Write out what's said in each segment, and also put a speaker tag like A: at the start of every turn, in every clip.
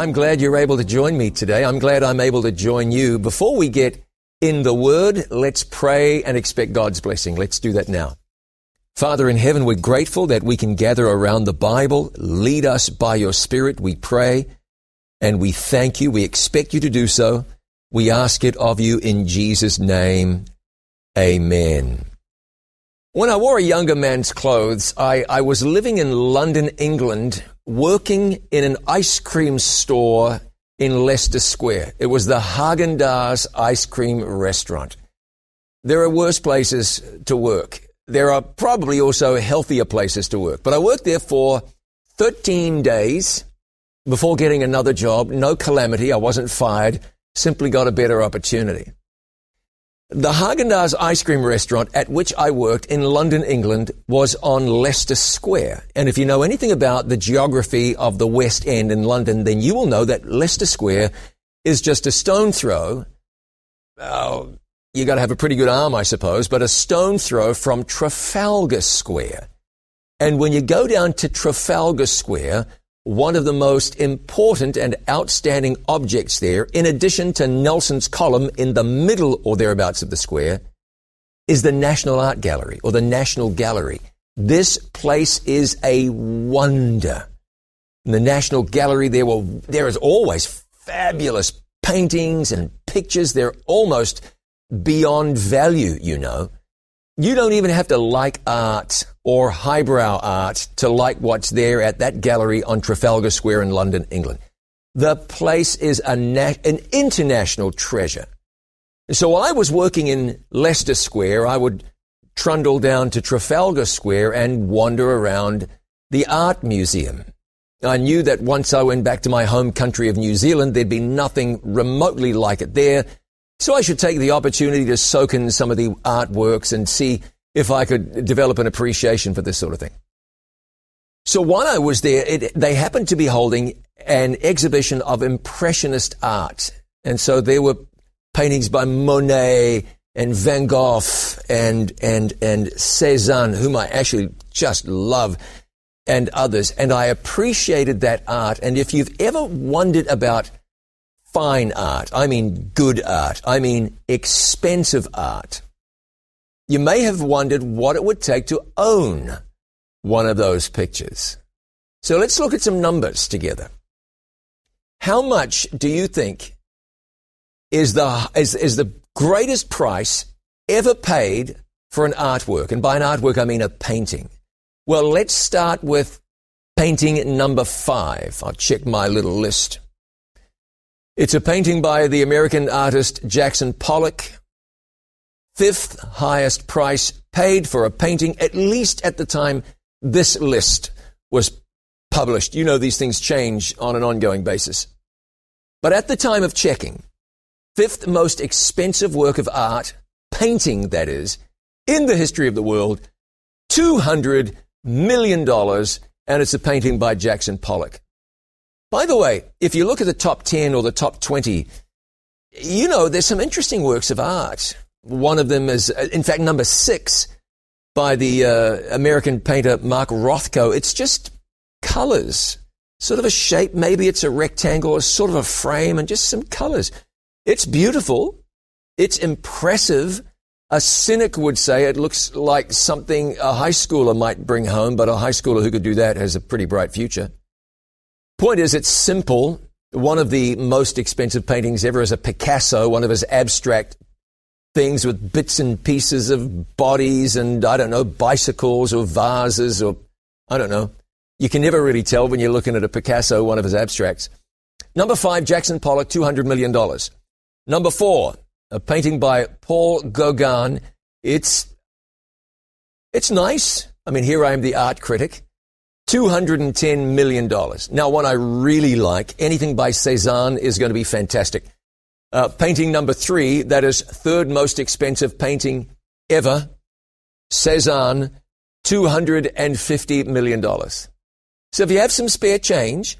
A: I'm glad you're able to join me today. I'm glad I'm able to join you. Before we get in the Word, let's pray and expect God's blessing. Let's do that now. Father in heaven, we're grateful that we can gather around the Bible. Lead us by your Spirit, we pray, and we thank you. We expect you to do so. We ask it of you in Jesus' name. Amen. When I wore a younger man's clothes, I, I was living in London, England, working in an ice cream store in Leicester Square. It was the Haagen-Dazs ice cream restaurant. There are worse places to work. There are probably also healthier places to work. But I worked there for 13 days before getting another job. No calamity. I wasn't fired. Simply got a better opportunity. The Haagen-Dazs ice cream restaurant at which I worked in London, England was on Leicester Square. And if you know anything about the geography of the West End in London, then you will know that Leicester Square is just a stone throw. Oh, you got to have a pretty good arm, I suppose, but a stone throw from Trafalgar Square. And when you go down to Trafalgar Square, one of the most important and outstanding objects there, in addition to Nelson's column in the middle or thereabouts of the square, is the National Art Gallery or the National Gallery. This place is a wonder. In the National Gallery, there were, there is always fabulous paintings and pictures. They're almost beyond value, you know. You don't even have to like art or highbrow art to like what's there at that gallery on Trafalgar Square in London, England. The place is na- an international treasure. So while I was working in Leicester Square, I would trundle down to Trafalgar Square and wander around the art museum. I knew that once I went back to my home country of New Zealand, there'd be nothing remotely like it there. So I should take the opportunity to soak in some of the artworks and see if I could develop an appreciation for this sort of thing. So while I was there, it, they happened to be holding an exhibition of impressionist art. And so there were paintings by Monet and Van Gogh and, and, and Cezanne, whom I actually just love, and others. And I appreciated that art. And if you've ever wondered about fine art. I mean good art. I mean expensive art. You may have wondered what it would take to own one of those pictures. So let's look at some numbers together. How much do you think is the, is, is the greatest price ever paid for an artwork? And by an artwork, I mean a painting. Well, let's start with painting number five. I'll check my little list. It's a painting by the American artist Jackson Pollock. Fifth highest price paid for a painting, at least at the time this list was published. You know these things change on an ongoing basis. But at the time of checking, fifth most expensive work of art, painting that is, in the history of the world, $200 million, and it's a painting by Jackson Pollock. By the way, if you look at the top 10 or the top 20, you know, there's some interesting works of art. One of them is, uh, in fact, number six by the uh, American painter Mark Rothko. It's just colors, sort of a shape. Maybe it's a rectangle or sort of a frame and just some colors. It's beautiful. It's impressive. A cynic would say it looks like something a high schooler might bring home, but a high schooler who could do that has a pretty bright future. Point is, it's simple. One of the most expensive paintings ever is a Picasso, one of his abstract things with bits and pieces of bodies and, I don't know, bicycles or vases or, I don't know. You can never really tell when you're looking at a Picasso, one of his abstracts. Number five, Jackson Pollock, $200 million. Number four, a painting by Paul Gauguin. It's, it's nice. I mean, here I am, the art critic. $210 million. Now, one I really like, anything by Cezanne is going to be fantastic. Uh, painting number three, that is third most expensive painting ever, Cezanne, $250 million. So if you have some spare change,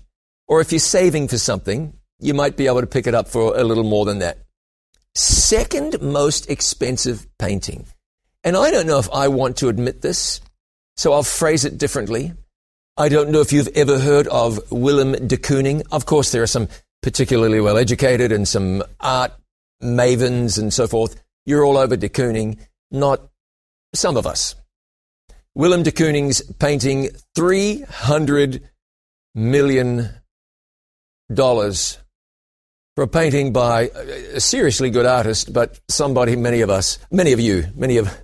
A: or if you're saving for something, you might be able to pick it up for a little more than that. Second most expensive painting. And I don't know if I want to admit this, so I'll phrase it differently. I don't know if you've ever heard of Willem de Kooning. Of course, there are some particularly well educated and some art mavens and so forth. You're all over de Kooning, not some of us. Willem de Kooning's painting $300 million for a painting by a seriously good artist, but somebody many of us, many of you, many of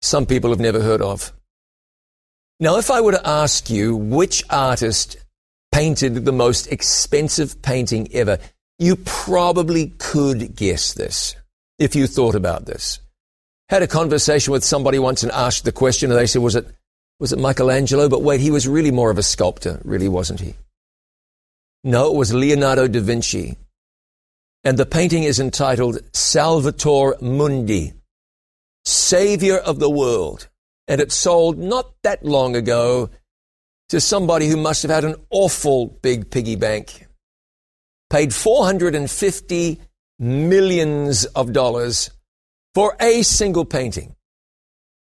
A: some people have never heard of. Now, if I were to ask you which artist painted the most expensive painting ever, you probably could guess this if you thought about this. Had a conversation with somebody once and asked the question, and they said, Was it, was it Michelangelo? But wait, he was really more of a sculptor, really, wasn't he? No, it was Leonardo da Vinci. And the painting is entitled Salvator Mundi, Savior of the World. And it sold not that long ago to somebody who must have had an awful big piggy bank. Paid 450 millions of dollars for a single painting.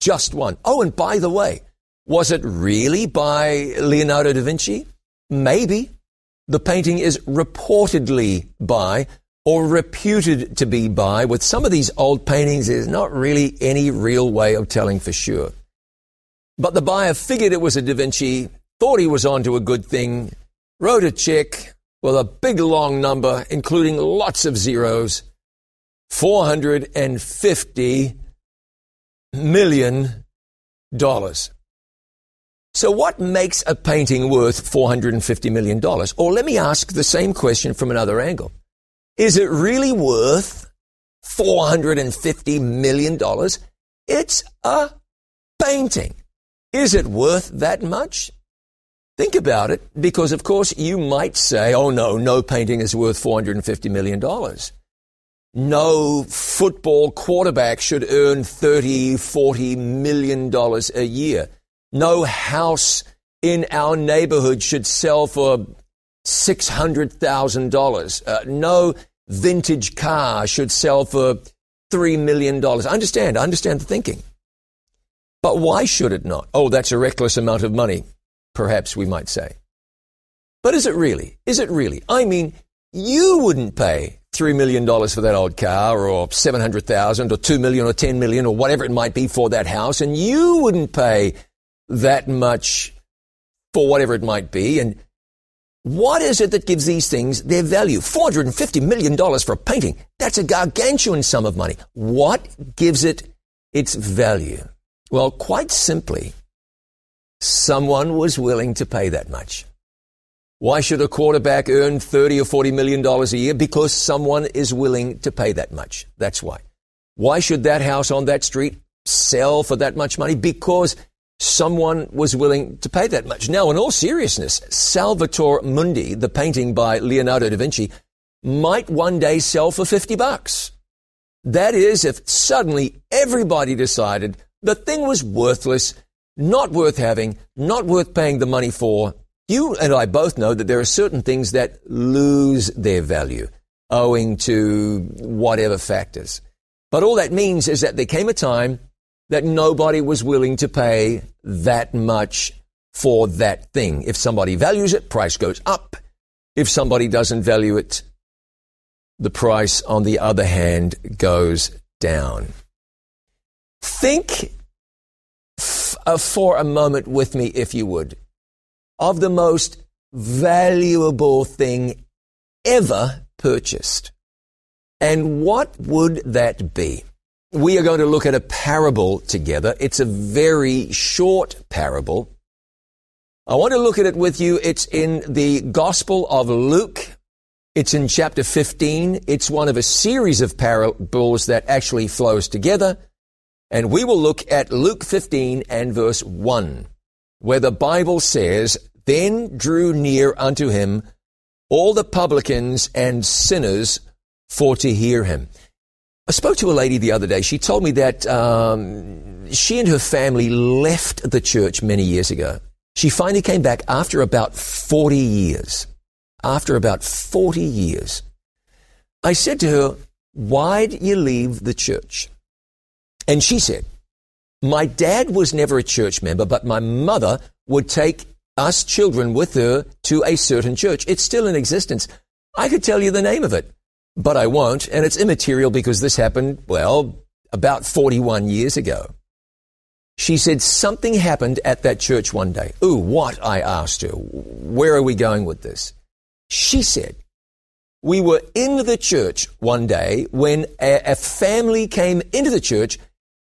A: Just one. Oh, and by the way, was it really by Leonardo da Vinci? Maybe. The painting is reportedly by or reputed to be by. With some of these old paintings, there's not really any real way of telling for sure. But the buyer figured it was a Da Vinci, thought he was onto a good thing, wrote a check with a big long number, including lots of zeros, $450 million. So, what makes a painting worth $450 million? Or let me ask the same question from another angle. Is it really worth $450 million? It's a painting. Is it worth that much? Think about it, because of course you might say, oh no, no painting is worth $450 million. No football quarterback should earn 30, 40 million dollars a year. No house in our neighborhood should sell for $600,000. Uh, no vintage car should sell for $3 million. Understand. Understand the thinking. But why should it not? Oh, that's a reckless amount of money, perhaps we might say. But is it really? Is it really? I mean, you wouldn't pay $3 million for that old car or 700,000 or 2 million or 10 million or whatever it might be for that house. And you wouldn't pay that much for whatever it might be. And what is it that gives these things their value? $450 million for a painting. That's a gargantuan sum of money. What gives it its value? Well, quite simply, someone was willing to pay that much. Why should a quarterback earn 30 or 40 million dollars a year? Because someone is willing to pay that much. That's why. Why should that house on that street sell for that much money? Because someone was willing to pay that much. Now, in all seriousness, Salvator Mundi, the painting by Leonardo da Vinci, might one day sell for 50 bucks. That is, if suddenly everybody decided the thing was worthless, not worth having, not worth paying the money for, you and I both know that there are certain things that lose their value owing to whatever factors. But all that means is that there came a time that nobody was willing to pay that much for that thing. If somebody values it, price goes up. If somebody doesn't value it, the price, on the other hand, goes down. Think f- uh, for a moment with me, if you would of the most valuable thing ever purchased. And what would that be? We are going to look at a parable together. It's a very short parable. I want to look at it with you. It's in the Gospel of Luke. It's in chapter 15. It's one of a series of parables that actually flows together. And we will look at Luke 15 and verse 1 where the Bible says, Then drew near unto him all the publicans and sinners for to hear him. I spoke to a lady the other day. She told me that um, she and her family left the church many years ago. She finally came back after about 40 years. After about 40 years. I said to her, Why did you leave the church? And she said, my dad was never a church member, but my mother would take us children with her to a certain church. It's still in existence. I could tell you the name of it, but I won't, and it's immaterial because this happened, well, about 41 years ago. She said something happened at that church one day. Ooh, what? I asked her. Where are we going with this? She said, we were in the church one day when a, a family came into the church,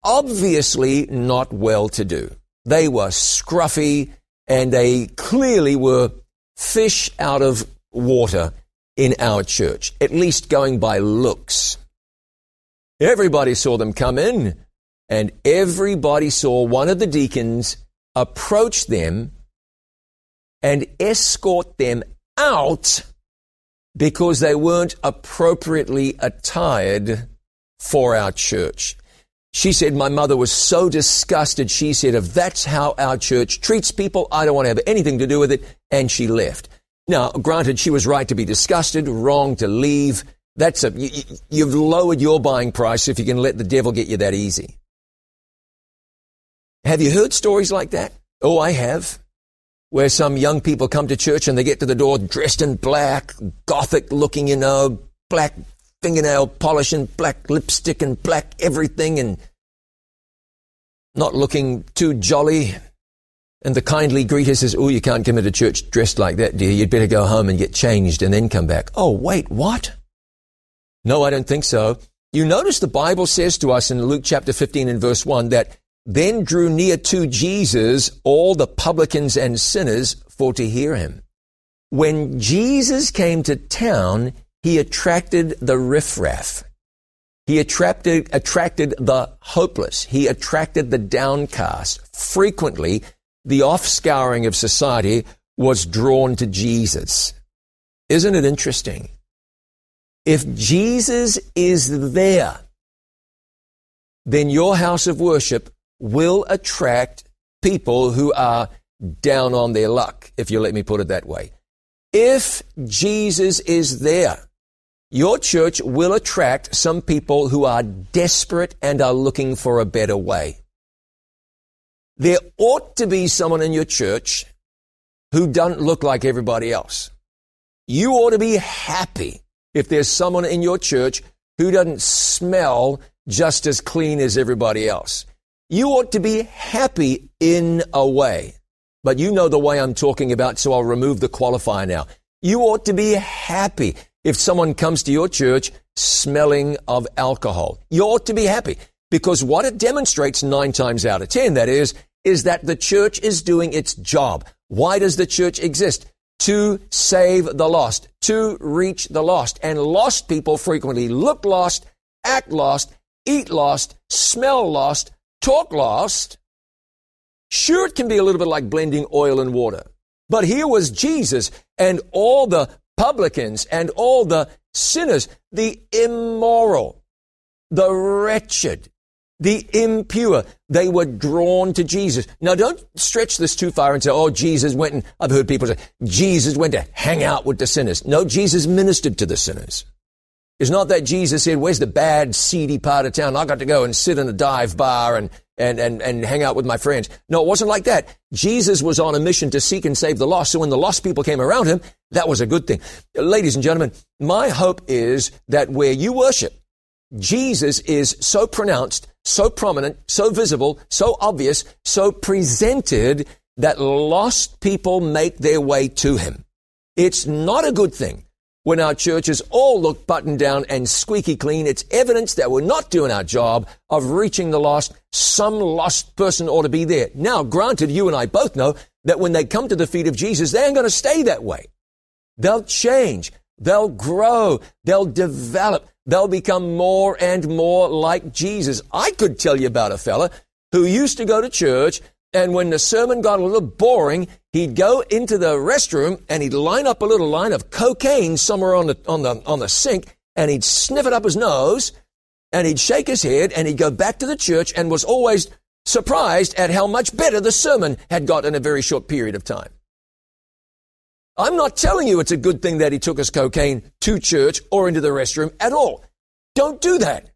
A: obviously not well to do. They were scruffy and they clearly were fish out of water in our church, at least going by looks. Everybody saw them come in, and everybody saw one of the deacons approach them and escort them out because they weren't appropriately attired for our church. She said, My mother was so disgusted. She said, If that's how our church treats people, I don't want to have anything to do with it. And she left. Now, granted, she was right to be disgusted, wrong to leave. That's a, you, you've lowered your buying price if you can let the devil get you that easy. Have you heard stories like that? Oh, I have. Where some young people come to church and they get to the door dressed in black, gothic looking, you know, black fingernail polish and black lipstick and black everything and not looking too jolly. And the kindly greeter says, Oh, you can't come into church dressed like that, dear. You'd better go home and get changed and then come back. Oh, wait, what? No, I don't think so. You notice the Bible says to us in Luke chapter 15 and verse 1 that then drew near to Jesus all the publicans and sinners for to hear him. When Jesus came to town, he attracted the riffraff. He attracted, attracted the hopeless. He attracted the downcast. Frequently, the offscouring of society was drawn to Jesus. Isn't it interesting? If Jesus is there, then your house of worship will attract people who are down on their luck, if you let me put it that way. If Jesus is there, your church will attract some people who are desperate and are looking for a better way. There ought to be someone in your church who doesn't look like everybody else. You ought to be happy if there's someone in your church who doesn't smell just as clean as everybody else. You ought to be happy in a way. But you know the way I'm talking about, so I'll remove the qualifier now. You ought to be happy if someone comes to your church smelling of alcohol. You ought to be happy because what it demonstrates nine times out of ten, that is, is that the church is doing its job. Why does the church exist? To save the lost, to reach the lost. And lost people frequently look lost, act lost, eat lost, smell lost, talk lost. Sure, it can be a little bit like blending oil and water. But here was Jesus and all the publicans and all the sinners, the immoral, the wretched, the impure. They were drawn to Jesus. Now don't stretch this too far and say, oh, Jesus went and, I've heard people say, Jesus went to hang out with the sinners. No, Jesus ministered to the sinners. It's not that Jesus said, where's the bad, seedy part of town? I got to go and sit in a dive bar and, and, and, and hang out with my friends. No, it wasn't like that. Jesus was on a mission to seek and save the lost. So when the lost people came around him, that was a good thing. Ladies and gentlemen, my hope is that where you worship, Jesus is so pronounced, so prominent, so visible, so obvious, so presented that lost people make their way to him. It's not a good thing when our churches all look buttoned down and squeaky clean, it's evidence that we're not doing our job of reaching the lost. Some lost person ought to be there. Now, granted, you and I both know that when they come to the feet of Jesus, they ain't going to stay that way. They'll change. They'll grow. They'll develop. They'll become more and more like Jesus. I could tell you about a fella who used to go to church and when the sermon got a little boring, he'd go into the restroom and he'd line up a little line of cocaine somewhere on the, on the, on the sink and he'd sniff it up his nose and he'd shake his head and he'd go back to the church and was always surprised at how much better the sermon had got in a very short period of time. I'm not telling you it's a good thing that he took his cocaine to church or into the restroom at all. Don't do that.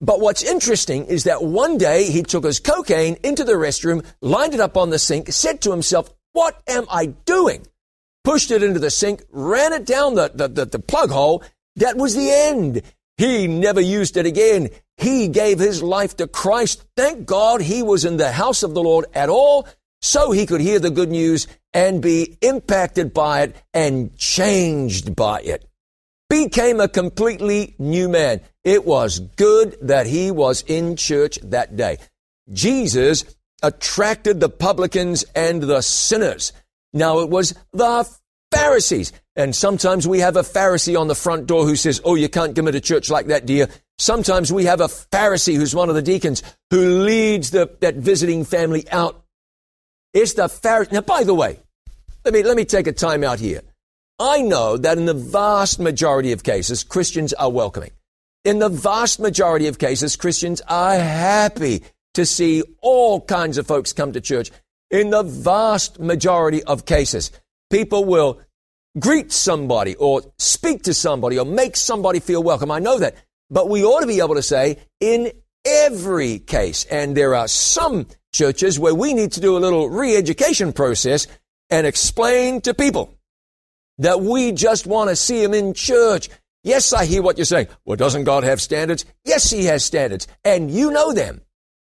A: But what's interesting is that one day he took his cocaine into the restroom, lined it up on the sink, said to himself, What am I doing? Pushed it into the sink, ran it down the, the, the, the plug hole. That was the end. He never used it again. He gave his life to Christ. Thank God he was in the house of the Lord at all so he could hear the good news and be impacted by it and changed by it. Became a completely new man. It was good that he was in church that day. Jesus attracted the publicans and the sinners. Now it was the Pharisees. And sometimes we have a Pharisee on the front door who says, Oh, you can't come into church like that, dear. Sometimes we have a Pharisee who's one of the deacons who leads the, that visiting family out it's the Pharisee. Now, by the way, let me, let me take a time out here. I know that in the vast majority of cases, Christians are welcoming. In the vast majority of cases, Christians are happy to see all kinds of folks come to church. In the vast majority of cases, people will greet somebody or speak to somebody or make somebody feel welcome. I know that. But we ought to be able to say, in every case, and there are some churches where we need to do a little re-education process and explain to people that we just want to see him in church. Yes, I hear what you're saying. Well, doesn't God have standards? Yes, He has standards, and you know them.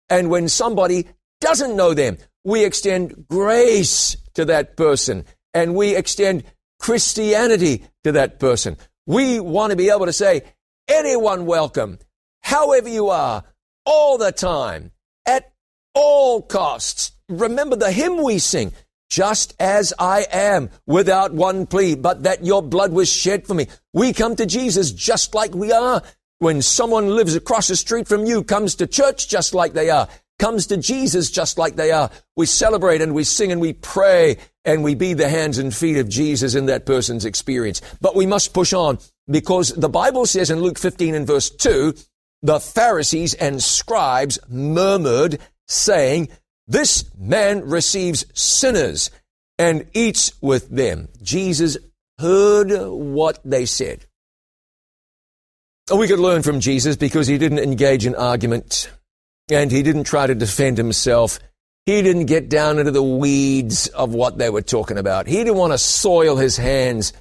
A: And when somebody doesn't know them, we extend grace to that person and we extend Christianity to that person. We want to be able to say, anyone welcome, however you are, all the time, at all costs. Remember the hymn we sing, just as I am, without one plea, but that your blood was shed for me. We come to Jesus just like we are. When someone lives across the street from you, comes to church just like they are, comes to Jesus just like they are, we celebrate and we sing and we pray and we be the hands and feet of Jesus in that person's experience. But we must push on because the Bible says in Luke 15 and verse 2, the Pharisees and scribes murmured saying, This man receives sinners and eats with them. Jesus heard what they said. We could learn from Jesus because he didn't engage in argument and he didn't try to defend himself. He didn't get down into the weeds of what they were talking about. He didn't want to soil his hands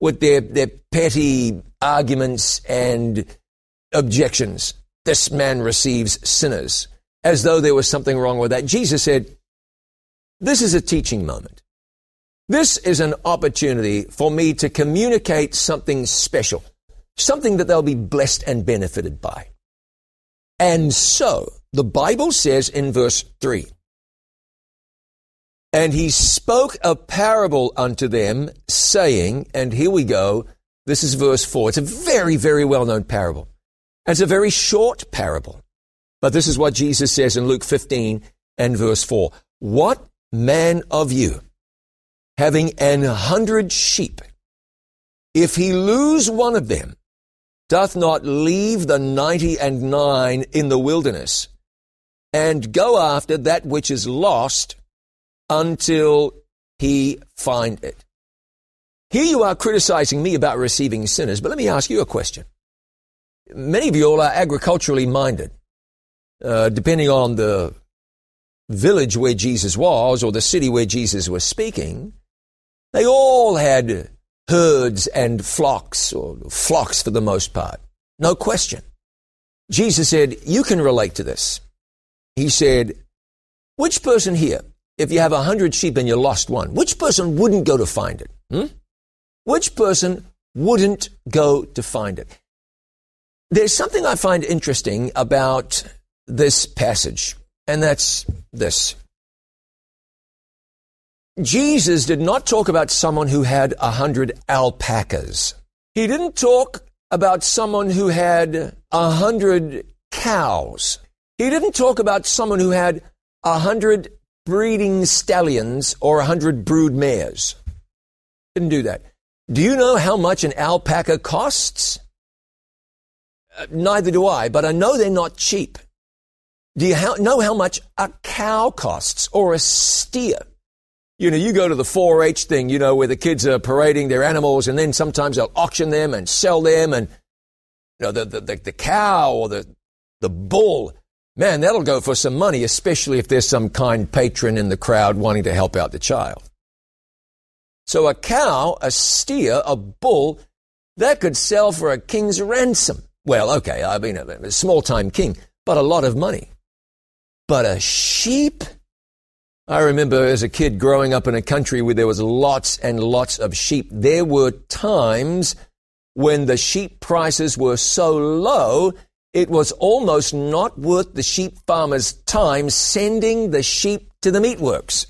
A: with their, their petty arguments and objections. This man receives sinners as though there was something wrong with that. Jesus said, This is a teaching moment. This is an opportunity for me to communicate something special, something that they'll be blessed and benefited by. And so, the Bible says in verse 3 And he spoke a parable unto them, saying, and here we go, this is verse 4. It's a very, very well known parable. It's a very short parable. But this is what Jesus says in Luke 15 and verse 4. What man of you, having an hundred sheep, if he lose one of them, doth not leave the ninety and nine in the wilderness, and go after that which is lost until he find it. Here you are criticizing me about receiving sinners, but let me ask you a question. Many of you all are agriculturally minded uh, depending on the village where Jesus was or the city where Jesus was speaking, they all had herds and flocks, or flocks for the most part. No question. Jesus said, You can relate to this. He said, Which person here, if you have a hundred sheep and you lost one, which person wouldn't go to find it? Hmm? Which person wouldn't go to find it? There's something I find interesting about this passage, and that's this. Jesus did not talk about someone who had a hundred alpacas. He didn't talk about someone who had a hundred cows. He didn't talk about someone who had a hundred breeding stallions or a hundred brood mares. Didn't do that. Do you know how much an alpaca costs? Uh, neither do I, but I know they're not cheap. Do you know how much a cow costs or a steer? You know, you go to the 4-H thing, you know, where the kids are parading their animals and then sometimes they'll auction them and sell them and, you know, the, the, the, the cow or the, the bull, man, that'll go for some money, especially if there's some kind patron in the crowd wanting to help out the child. So a cow, a steer, a bull, that could sell for a king's ransom. Well, okay, I mean, a small time king, but a lot of money. But a sheep? I remember as a kid growing up in a country where there was lots and lots of sheep. There were times when the sheep prices were so low, it was almost not worth the sheep farmer's time sending the sheep to the meatworks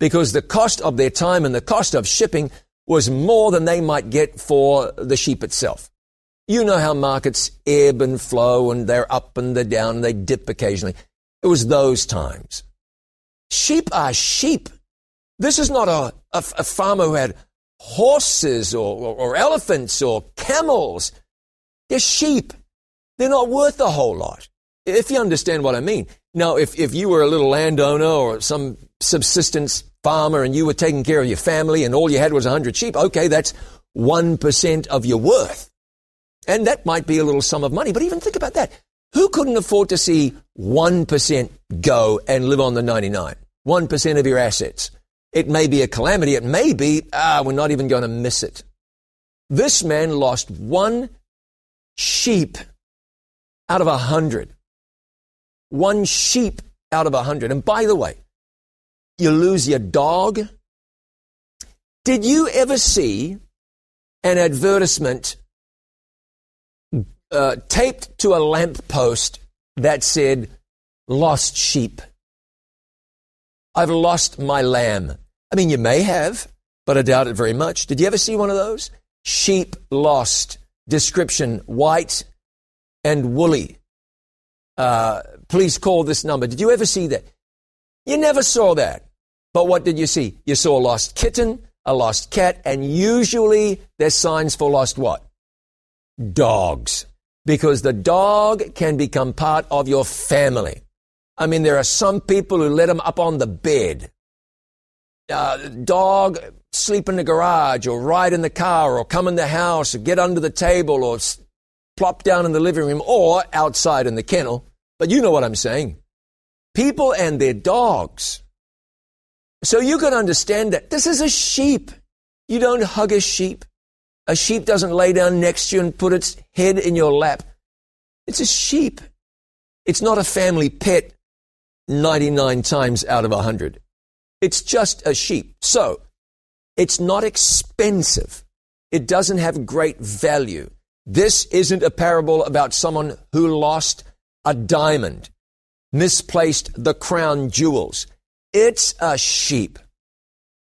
A: because the cost of their time and the cost of shipping was more than they might get for the sheep itself. You know how markets ebb and flow and they're up and they're down and they dip occasionally. It was those times. Sheep are sheep. This is not a, a, a farmer who had horses or, or, or elephants or camels. They're sheep. They're not worth a whole lot. If you understand what I mean. Now, if, if you were a little landowner or some subsistence farmer and you were taking care of your family and all you had was 100 sheep, okay, that's 1% of your worth. And that might be a little sum of money, but even think about that. Who couldn't afford to see 1% go and live on the 99? 1% of your assets. It may be a calamity. It may be, ah, we're not even going to miss it. This man lost one sheep out of a hundred. One sheep out of a hundred. And by the way, you lose your dog. Did you ever see an advertisement uh, taped to a lamppost that said, Lost sheep? I've lost my lamb. I mean, you may have, but I doubt it very much. Did you ever see one of those? Sheep lost. Description white and woolly. Uh, please call this number. Did you ever see that? You never saw that. But what did you see? You saw a lost kitten, a lost cat, and usually there's signs for lost what? Dogs. Because the dog can become part of your family. I mean, there are some people who let them up on the bed. Uh, dog sleep in the garage or ride in the car or come in the house or get under the table or plop down in the living room or outside in the kennel. But you know what I'm saying. People and their dogs so you can understand that this is a sheep. You don't hug a sheep. A sheep doesn't lay down next to you and put its head in your lap. It's a sheep. It's not a family pet 99 times out of 100. It's just a sheep. So, it's not expensive. It doesn't have great value. This isn't a parable about someone who lost a diamond, misplaced the crown jewels. It's a sheep.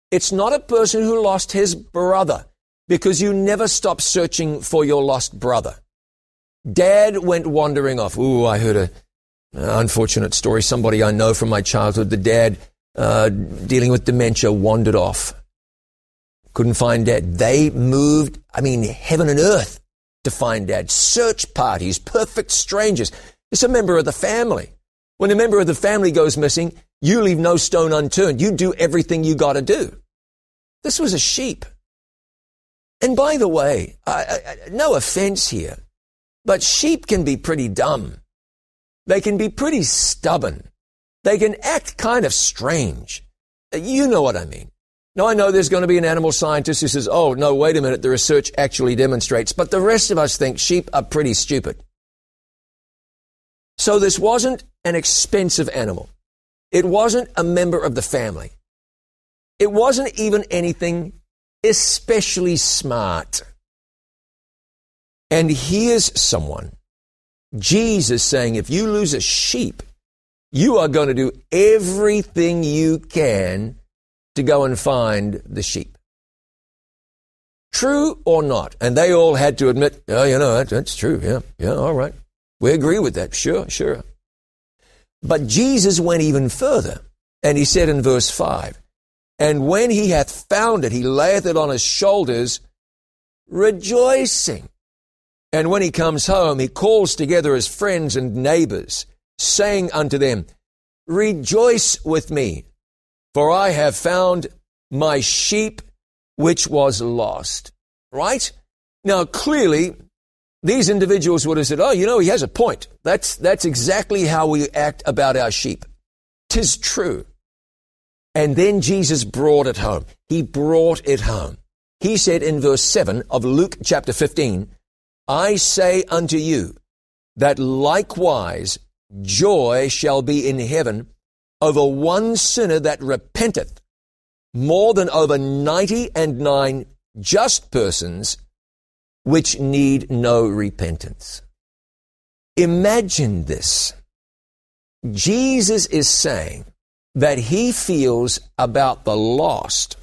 A: It's not a person who lost his brother because you never stop searching for your lost brother. Dad went wandering off. Ooh, I heard a unfortunate story. Somebody I know from my childhood, the dad uh, dealing with dementia wandered off. Couldn't find dad. They moved, I mean, heaven and earth to find dad. Search parties, perfect strangers. It's a member of the family. When a member of the family goes missing, you leave no stone unturned. You do everything you got to do. This was a sheep. And by the way, I, I, no offense here, but sheep can be pretty dumb. They can be pretty stubborn. They can act kind of strange. You know what I mean. Now, I know there's going to be an animal scientist who says, oh, no, wait a minute, the research actually demonstrates, but the rest of us think sheep are pretty stupid. So this wasn't an expensive animal. It wasn't a member of the family. It wasn't even anything especially smart. And here's someone, Jesus saying, if you lose a sheep, you are going to do everything you can to go and find the sheep. True or not? And they all had to admit, oh, you know, that's true. Yeah, yeah, all right. We agree with that. Sure, sure. But Jesus went even further, and he said in verse 5, And when he hath found it, he layeth it on his shoulders, rejoicing. And when he comes home, he calls together his friends and neighbors, saying unto them, Rejoice with me, for I have found my sheep which was lost. Right? Now, clearly, these individuals would have said, Oh, you know, he has a point. That's, that's exactly how we act about our sheep. Tis true. And then Jesus brought it home. He brought it home. He said in verse 7 of Luke chapter 15, I say unto you that likewise joy shall be in heaven over one sinner that repenteth more than over ninety and nine just persons which need no repentance. Imagine this. Jesus is saying that he feels about the lost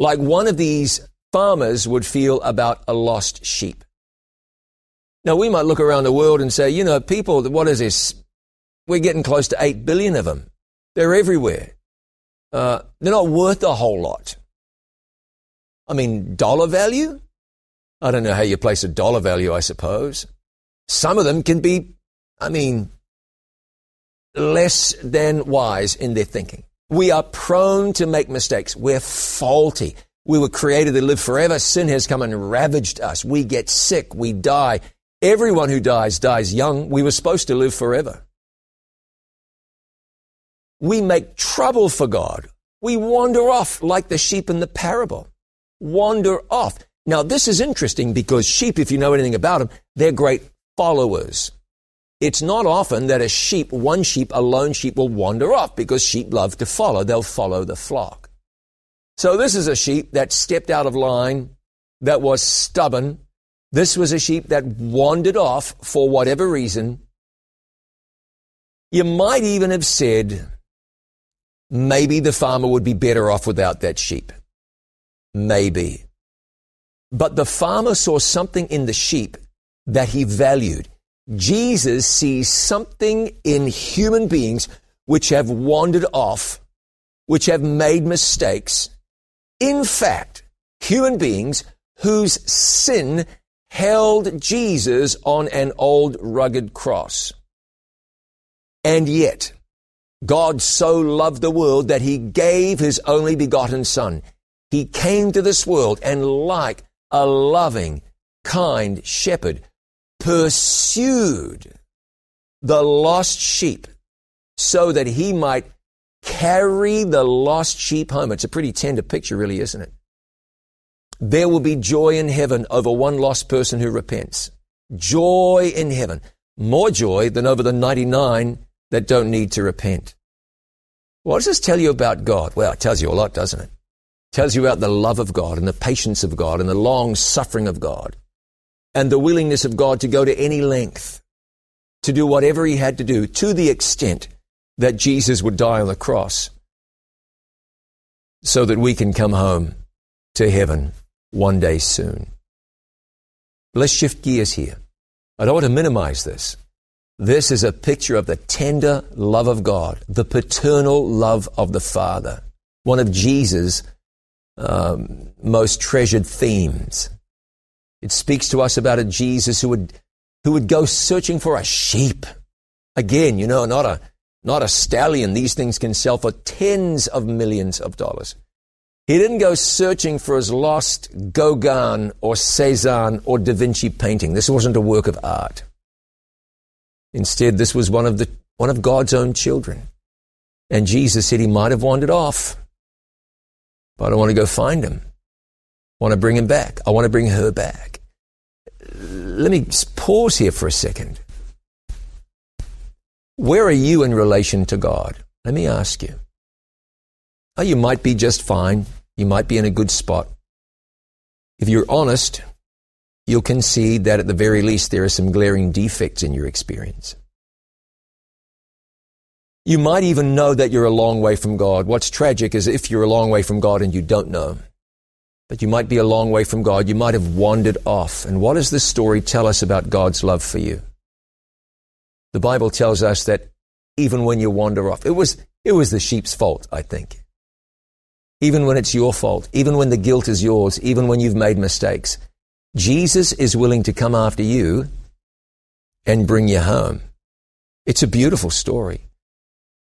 A: like one of these farmers would feel about a lost sheep. Now, we might look around the world and say, you know, people, what is this? We're getting close to 8 billion of them. They're everywhere. Uh, they're not worth a whole lot. I mean, dollar value? I don't know how you place a dollar value, I suppose. Some of them can be, I mean, less than wise in their thinking. We are prone to make mistakes. We're faulty. We were created to live forever. Sin has come and ravaged us. We get sick. We die. Everyone who dies dies young. We were supposed to live forever. We make trouble for God. We wander off like the sheep in the parable. Wander off. Now, this is interesting because sheep, if you know anything about them, they're great followers. It's not often that a sheep, one sheep, a lone sheep will wander off because sheep love to follow. They'll follow the flock. So this is a sheep that stepped out of line, that was stubborn. This was a sheep that wandered off for whatever reason. You might even have said, maybe the farmer would be better off without that sheep. Maybe. But the farmer saw something in the sheep that he valued. Jesus sees something in human beings which have wandered off, which have made mistakes. In fact, human beings whose sin held Jesus on an old rugged cross. And yet, God so loved the world that he gave his only begotten Son. He came to this world and, like a loving, kind shepherd, pursued the lost sheep so that he might carry the lost sheep home. It's a pretty tender picture, really, isn't it? There will be joy in heaven over one lost person who repents. Joy in heaven. More joy than over the 99 that don't need to repent. What does this tell you about God? Well, it tells you a lot, doesn't it? it tells you about the love of God and the patience of God and the long suffering of God and the willingness of God to go to any length to do whatever he had to do to the extent that Jesus would die on the cross so that we can come home to heaven one day soon. Let's shift gears here. I don't want to minimize this. This is a picture of the tender love of God, the paternal love of the Father, one of Jesus' um, most treasured themes. It speaks to us about a Jesus who would, who would go searching for a sheep. Again, you know, not a, not a stallion. These things can sell for tens of millions of dollars. He didn't go searching for his lost Gauguin or Cezanne or Da Vinci painting. This wasn't a work of art. Instead, this was one of, the, one of God's own children. And Jesus said he might have wandered off, but I want to go find him. I want to bring him back. I want to bring her back let me pause here for a second. Where are you in relation to God? Let me ask you. Oh, you might be just fine. You might be in a good spot. If you're honest, you'll concede that at the very least there are some glaring defects in your experience. You might even know that you're a long way from God. What's tragic is if you're a long way from God and you don't know but you might be a long way from God. You might have wandered off. And what does this story tell us about God's love for you? The Bible tells us that even when you wander off, it was, it was the sheep's fault, I think. Even when it's your fault, even when the guilt is yours, even when you've made mistakes, Jesus is willing to come after you and bring you home. It's a beautiful story.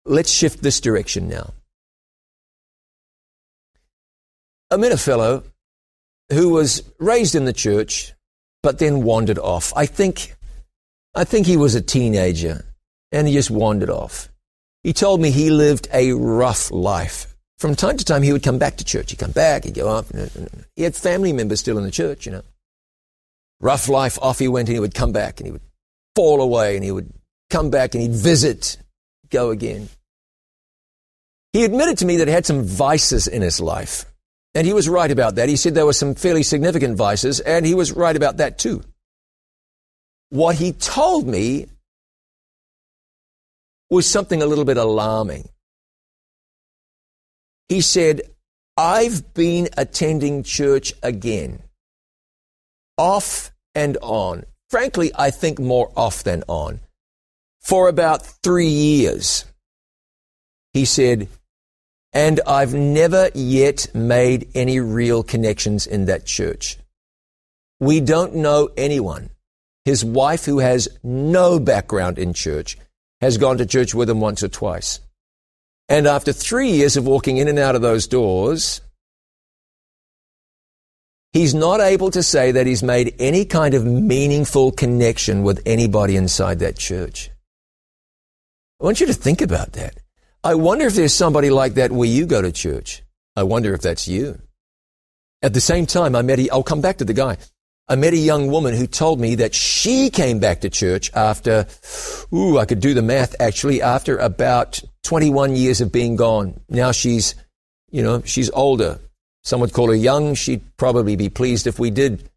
A: Let's shift this direction now. I met a fellow who was raised in the church, but then wandered off. I think, I think he was a teenager and he just wandered off. He told me he lived a rough life. From time to time, he would come back to church. He'd come back, he'd go up. He had family members still in the church, you know. Rough life, off he went, and he would come back, and he would fall away, and he would come back, and he'd visit, go again. He admitted to me that he had some vices in his life. And he was right about that. He said there were some fairly significant vices, and he was right about that too. What he told me was something a little bit alarming. He said, I've been attending church again, off and on. Frankly, I think more off than on, for about three years. He said, and I've never yet made any real connections in that church. We don't know anyone. His wife, who has no background in church, has gone to church with him once or twice. And after three years of walking in and out of those doors, he's not able to say that he's made any kind of meaningful connection with anybody inside that church. I want you to think about that. I wonder if there's somebody like that where you go to church. I wonder if that's you. At the same time, I met a, I'll come back to the guy. I met a young woman who told me that she came back to church after, ooh, I could do the math actually, after about 21 years of being gone. Now she's, you know, she's older. Some would call her young. She'd probably be pleased if we did.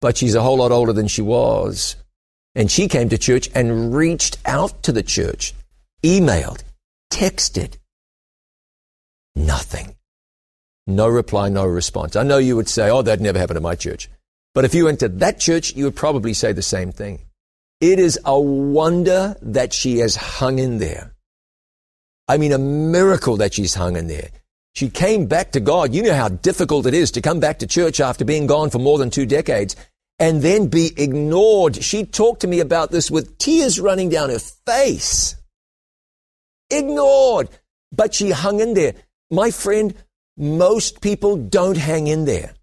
A: But she's a whole lot older than she was. And she came to church and reached out to the church, emailed, texted. Nothing. No reply, no response. I know you would say, oh, that never happened at my church. But if you to that church, you would probably say the same thing. It is a wonder that she has hung in there. I mean, a miracle that she's hung in there. She came back to God. You know how difficult it is to come back to church after being gone for more than two decades and then be ignored. She talked to me about this with tears running down her face ignored. But she hung in there. My friend, most people don't hang in there.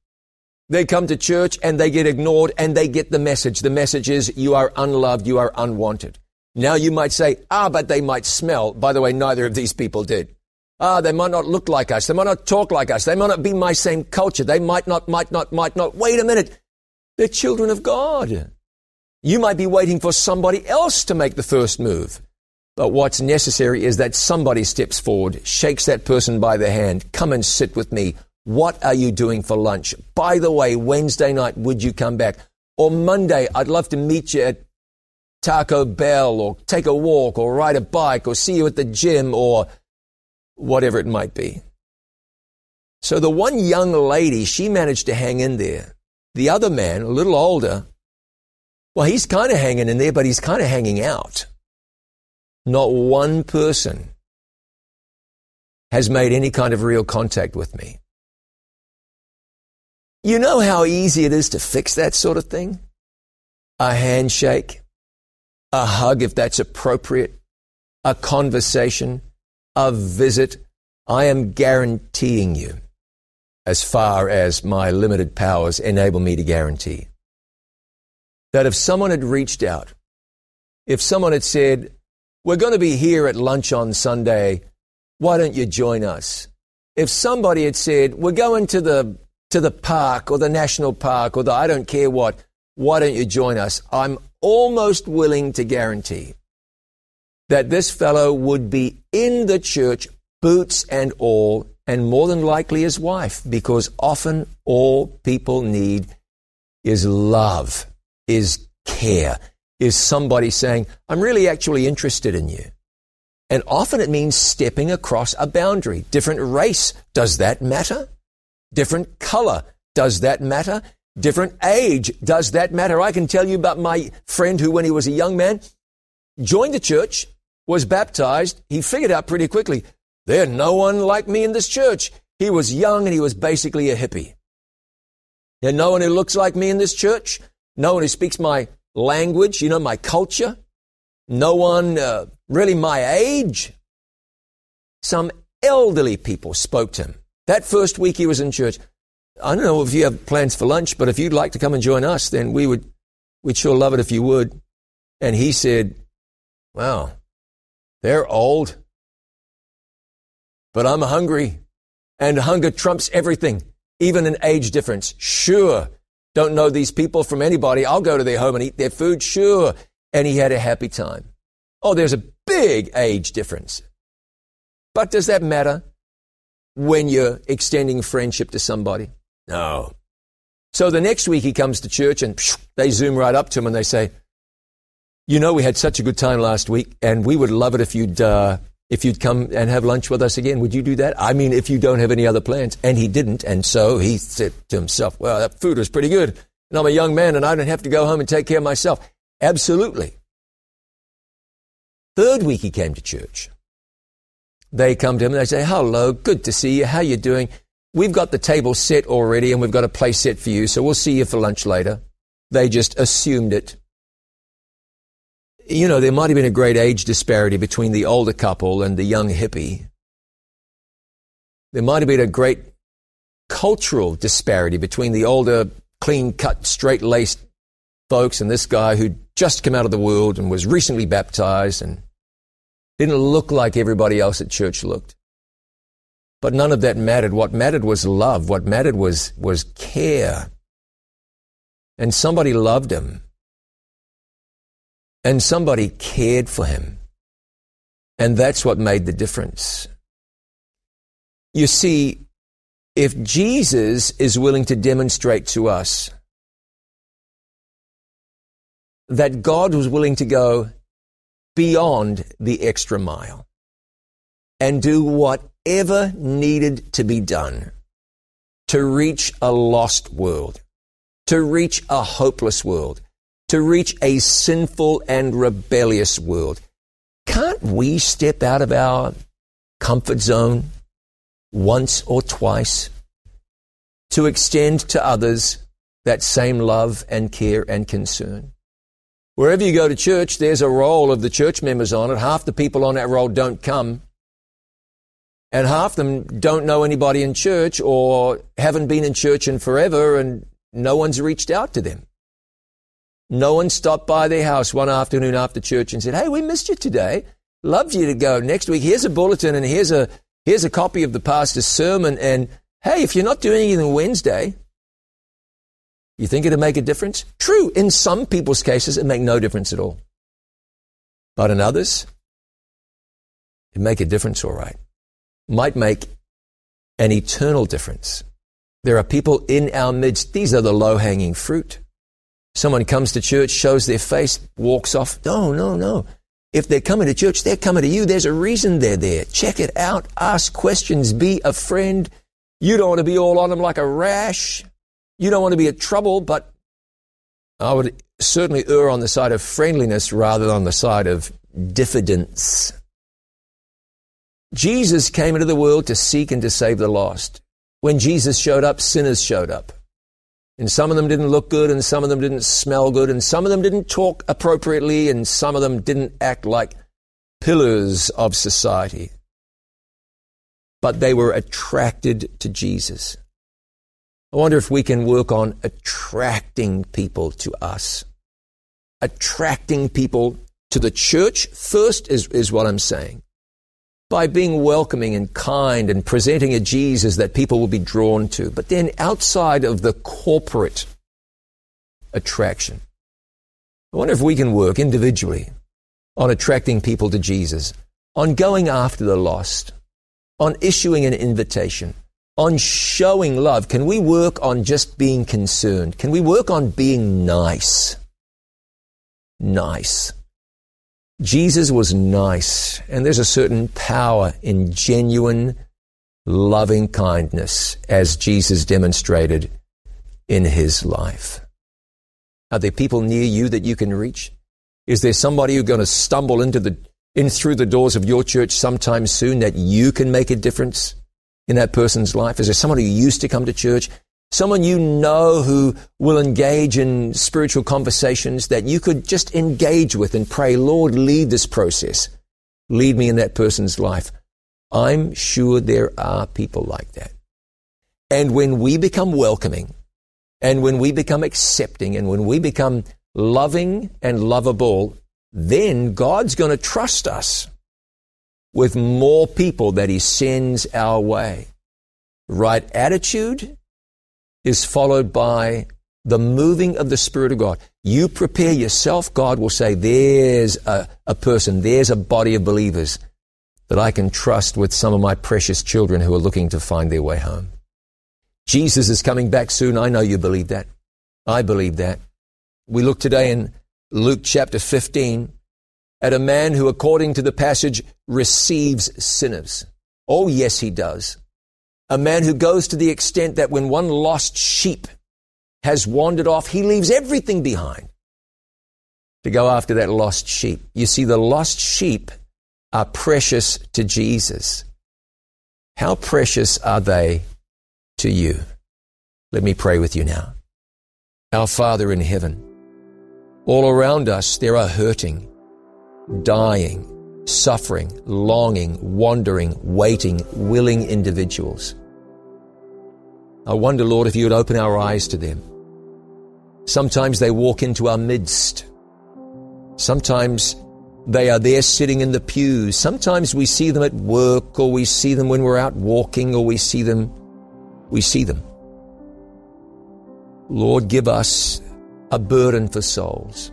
A: They come to church and they get ignored and they get the message. The message is you are unloved, you are unwanted. Now you might say, ah, but they might smell. By the way, neither of these people did. Ah, they might not look like us. They might not talk like us. They might not be my same culture. They might not, might not, might not. Wait a minute. They're children of God. You might be waiting for somebody else to make the first move. But what's necessary is that somebody steps forward, shakes that person by the hand, come and sit with me. What are you doing for lunch? By the way, Wednesday night, would you come back? Or Monday, I'd love to meet you at Taco Bell or take a walk or ride a bike or see you at the gym or whatever it might be. So the one young lady, she managed to hang in there. The other man, a little older, well, he's kind of hanging in there, but he's kind of hanging out. Not one person has made any kind of real contact with me. You know how easy it is to fix that sort of thing? A handshake, a hug if that's appropriate, a conversation, a visit. I am guaranteeing you, as far as my limited powers enable me to guarantee, that if someone had reached out, if someone had said, we're going to be here at lunch on Sunday. Why don't you join us? If somebody had said, we're going to the, to the park or the national park or the I don't care what, why don't you join us? I'm almost willing to guarantee that this fellow would be in the church, boots and all, and more than likely his wife, because often all people need is love, is care, is somebody saying, I'm really actually interested in you. And often it means stepping across a boundary. Different race, does that matter? Different color, does that matter? Different age, does that matter? I can tell you about my friend who, when he was a young man, joined the church, was baptized. He figured out pretty quickly, there's no one like me in this church. He was young and he was basically a hippie. There's no one who looks like me in this church. No one who speaks my language, you know, my culture. No one uh, really my age. Some elderly people spoke to him. That first week he was in church. I don't know if you have plans for lunch, but if you'd like to come and join us, then we would, we'd sure love it if you would. And he said, Wow, they're old. but I'm hungry. And hunger trumps everything, even an age difference. Sure. Don't know these people from anybody. I'll go to their home and eat their food. Sure. And he had a happy time. Oh, there's a big age difference. But does that matter when you're extending friendship to somebody? No. So the next week he comes to church and they zoom right up to him and they say, You know, we had such a good time last week and we would love it if you'd, uh, if you'd come and have lunch with us again. Would you do that? I mean, if you don't have any other plans. And he didn't. And so he said to himself, Well, that food was pretty good. And I'm a young man and I don't have to go home and take care of myself. Absolutely. Third week he came to church. They come to him and they say, Hello, good to see you. How you doing? We've got the table set already and we've got a place set for you, so we'll see you for lunch later. They just assumed it. You know, there might have been a great age disparity between the older couple and the young hippie. There might have been a great cultural disparity between the older, clean cut, straight laced folks and this guy who'd just come out of the world and was recently baptized and didn't look like everybody else at church looked. But none of that mattered. What mattered was love. What mattered was, was care. And somebody loved him. And somebody cared for him. And that's what made the difference. You see, if Jesus is willing to demonstrate to us that God was willing to go beyond the extra mile and do whatever needed to be done to reach a lost world, to reach a hopeless world, to reach a sinful and rebellious world. Can't we step out of our comfort zone once or twice to extend to others that same love and care and concern? Wherever you go to church, there's a roll of the church members on it. Half the people on that roll don't come. And half them don't know anybody in church or haven't been in church in forever and no one's reached out to them. No one stopped by their house one afternoon after church and said, Hey, we missed you today. Loved you to go next week. Here's a bulletin and here's a, here's a copy of the pastor's sermon. And hey, if you're not doing anything on Wednesday, you think it'll make a difference? True. In some people's cases, it make no difference at all. But in others, it make a difference all right might make an eternal difference. There are people in our midst, these are the low hanging fruit. Someone comes to church, shows their face, walks off. No, no, no. If they're coming to church, they're coming to you. There's a reason they're there. Check it out. Ask questions. Be a friend. You don't want to be all on them like a rash. You don't want to be a trouble, but I would certainly err on the side of friendliness rather than on the side of diffidence. Jesus came into the world to seek and to save the lost. When Jesus showed up, sinners showed up. And some of them didn't look good, and some of them didn't smell good, and some of them didn't talk appropriately, and some of them didn't act like pillars of society. But they were attracted to Jesus. I wonder if we can work on attracting people to us. Attracting people to the church first is, is what I'm saying by being welcoming and kind and presenting a Jesus that people will be drawn to. But then outside of the corporate attraction, I wonder if we can work individually on attracting people to Jesus, on going after the lost, on issuing an invitation, on showing love. Can we work on just being concerned? Can we work on being nice? Nice. Jesus was nice, and there's a certain power in genuine, loving kindness as Jesus demonstrated in his life. Are there people near you that you can reach? Is there somebody who's going to stumble into the in through the doors of your church sometime soon that you can make a difference in that person's life? Is there someone who used to come to church someone you know who will engage in spiritual conversations that you could just engage with and pray, Lord, lead this process. Lead me in that person's life. I'm sure there are people like that. And when we become welcoming, and when we become accepting, and when we become loving and lovable, then God's going to trust us with more people that He sends our way. Right attitude is followed by the moving of the Spirit of God. You prepare yourself, God will say, There's a, a person, there's a body of believers that I can trust with some of my precious children who are looking to find their way home. Jesus is coming back soon. I know you believe that. I believe that. We look today in Luke chapter 15 at a man who, according to the passage, receives sinners. Oh, yes, he does. A man who goes to the extent that when one lost sheep has wandered off, he leaves everything behind to go after that lost sheep. You see, the lost sheep are precious to Jesus. How precious are they to you? Let me pray with you now. Our Father in heaven, all around us there are hurting, dying, suffering, longing, wandering, waiting, willing individuals. I wonder, Lord, if you would open our eyes to them. Sometimes they walk into our midst. Sometimes they are there sitting in the pews. Sometimes we see them at work or we see them when we're out walking or we see them, we see them. Lord, give us a burden for souls.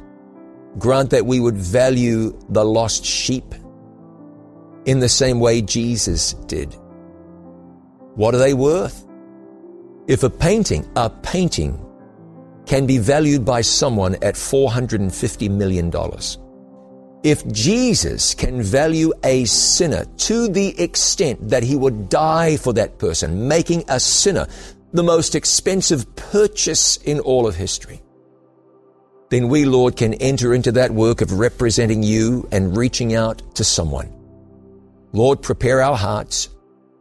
A: Grant that we would value the lost sheep in the same way Jesus did. What are they worth? If a painting, a painting, can be valued by someone at $450 million, if Jesus can value a sinner to the extent that he would die for that person, making a sinner the most expensive purchase in all of history, then we, Lord, can enter into that work of representing you and reaching out to someone. Lord, prepare our hearts,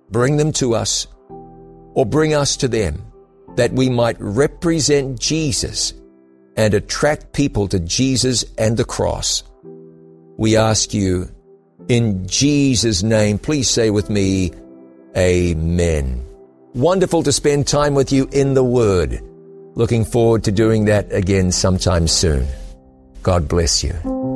A: bring them to us, or bring us to them, that we might represent Jesus and attract people to Jesus and the cross. We ask you in Jesus' name, please say with me, Amen. Wonderful to spend time with you in the Word. Looking forward to doing that again sometime soon. God bless you.